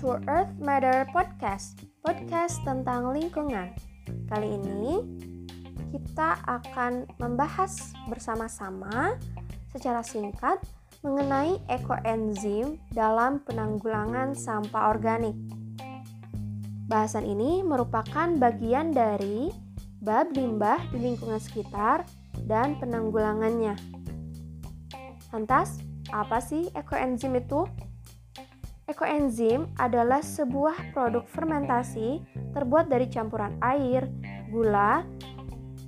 to Earth Matter Podcast, podcast tentang lingkungan. Kali ini kita akan membahas bersama-sama secara singkat mengenai ekoenzim dalam penanggulangan sampah organik. Bahasan ini merupakan bagian dari bab limbah di lingkungan sekitar dan penanggulangannya. Lantas, apa sih ekoenzim itu? Ekoenzim adalah sebuah produk fermentasi terbuat dari campuran air, gula,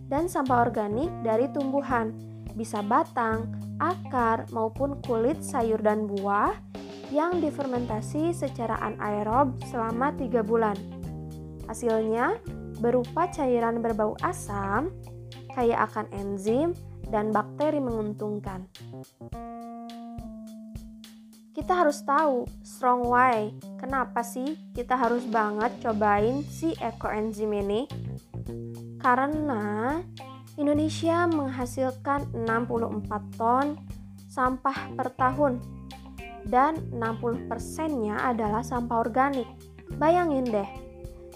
dan sampah organik dari tumbuhan, bisa batang, akar, maupun kulit sayur dan buah yang difermentasi secara anaerob selama 3 bulan. Hasilnya berupa cairan berbau asam, kaya akan enzim, dan bakteri menguntungkan kita harus tahu strong why. Kenapa sih kita harus banget cobain si ekoenzim ini? Karena Indonesia menghasilkan 64 ton sampah per tahun dan 60 persennya adalah sampah organik. Bayangin deh,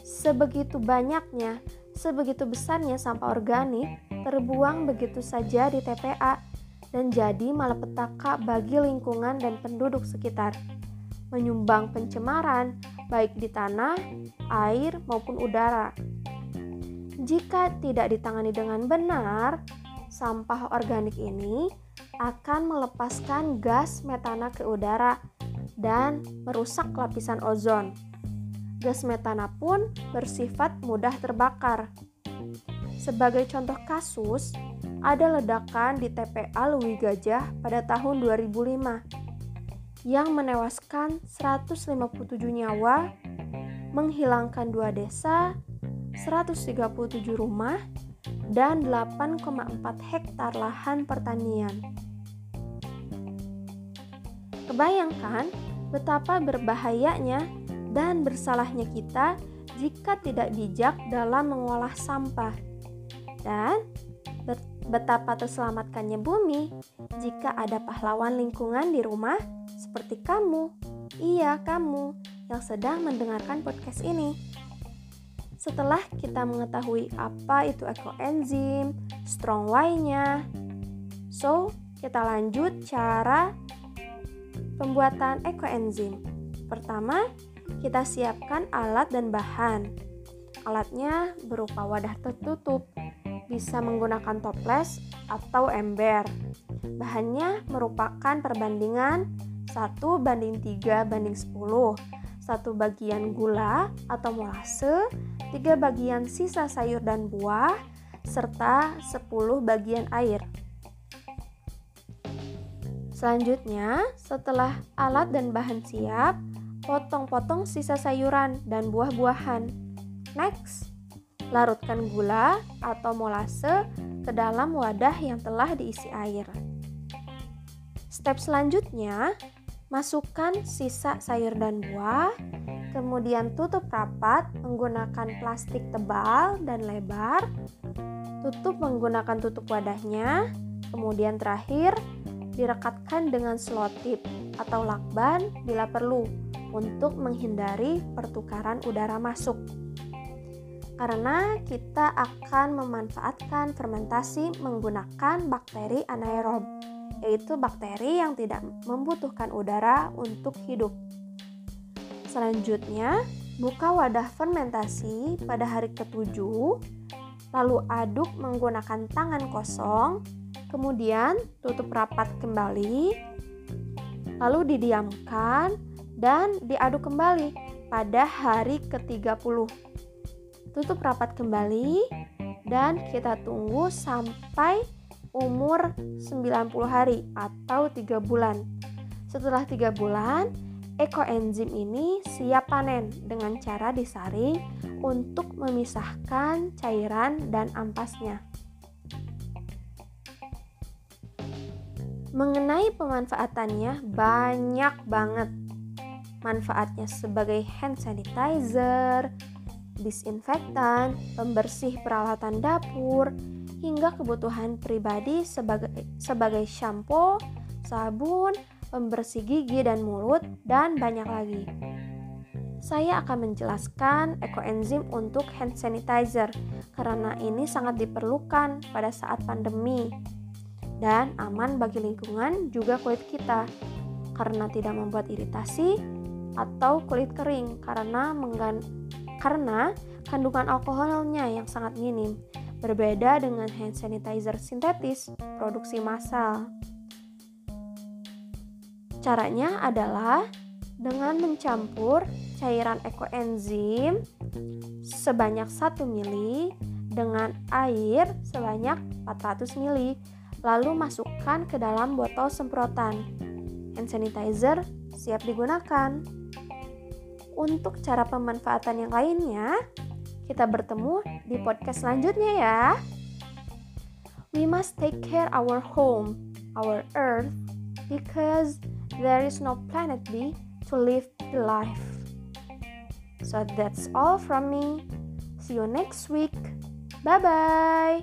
sebegitu banyaknya, sebegitu besarnya sampah organik terbuang begitu saja di TPA dan jadi malapetaka bagi lingkungan dan penduduk sekitar, menyumbang pencemaran baik di tanah, air, maupun udara. Jika tidak ditangani dengan benar, sampah organik ini akan melepaskan gas metana ke udara dan merusak lapisan ozon. Gas metana pun bersifat mudah terbakar. Sebagai contoh kasus, ada ledakan di TPA Lewi Gajah pada tahun 2005 yang menewaskan 157 nyawa, menghilangkan dua desa, 137 rumah, dan 8,4 hektar lahan pertanian. Kebayangkan betapa berbahayanya dan bersalahnya kita jika tidak bijak dalam mengolah sampah. Dan Betapa terselamatkannya bumi jika ada pahlawan lingkungan di rumah seperti kamu. Iya, kamu yang sedang mendengarkan podcast ini. Setelah kita mengetahui apa itu ekoenzim, strong Y-nya, so kita lanjut cara pembuatan ekoenzim. Pertama, kita siapkan alat dan bahan. Alatnya berupa wadah tertutup bisa menggunakan toples atau ember. Bahannya merupakan perbandingan 1 banding 3 banding 10, 1 bagian gula atau molase, 3 bagian sisa sayur dan buah, serta 10 bagian air. Selanjutnya, setelah alat dan bahan siap, potong-potong sisa sayuran dan buah-buahan. Next, Larutkan gula atau molase ke dalam wadah yang telah diisi air. Step selanjutnya, masukkan sisa sayur dan buah, kemudian tutup rapat menggunakan plastik tebal dan lebar. Tutup menggunakan tutup wadahnya, kemudian terakhir direkatkan dengan selotip atau lakban bila perlu untuk menghindari pertukaran udara masuk karena kita akan memanfaatkan fermentasi menggunakan bakteri anaerob, yaitu bakteri yang tidak membutuhkan udara untuk hidup. Selanjutnya, buka wadah fermentasi pada hari ketujuh, lalu aduk menggunakan tangan kosong, kemudian tutup rapat kembali, lalu didiamkan dan diaduk kembali pada hari ke-30 tutup rapat kembali dan kita tunggu sampai umur 90 hari atau 3 bulan. Setelah 3 bulan, ekoenzim ini siap panen dengan cara disaring untuk memisahkan cairan dan ampasnya. Mengenai pemanfaatannya banyak banget. Manfaatnya sebagai hand sanitizer, disinfektan, pembersih peralatan dapur, hingga kebutuhan pribadi sebagai sebagai shampoo, sabun, pembersih gigi dan mulut, dan banyak lagi. saya akan menjelaskan ekoenzim untuk hand sanitizer karena ini sangat diperlukan pada saat pandemi dan aman bagi lingkungan juga kulit kita karena tidak membuat iritasi atau kulit kering karena karena kandungan alkoholnya yang sangat minim berbeda dengan hand sanitizer sintetis produksi massal. Caranya adalah dengan mencampur cairan ekoenzim sebanyak 1 ml dengan air sebanyak 400 ml lalu masukkan ke dalam botol semprotan. Hand sanitizer siap digunakan. Untuk cara pemanfaatan yang lainnya, kita bertemu di podcast selanjutnya ya. We must take care our home, our earth, because there is no planet B to live the life. So that's all from me. See you next week. Bye bye.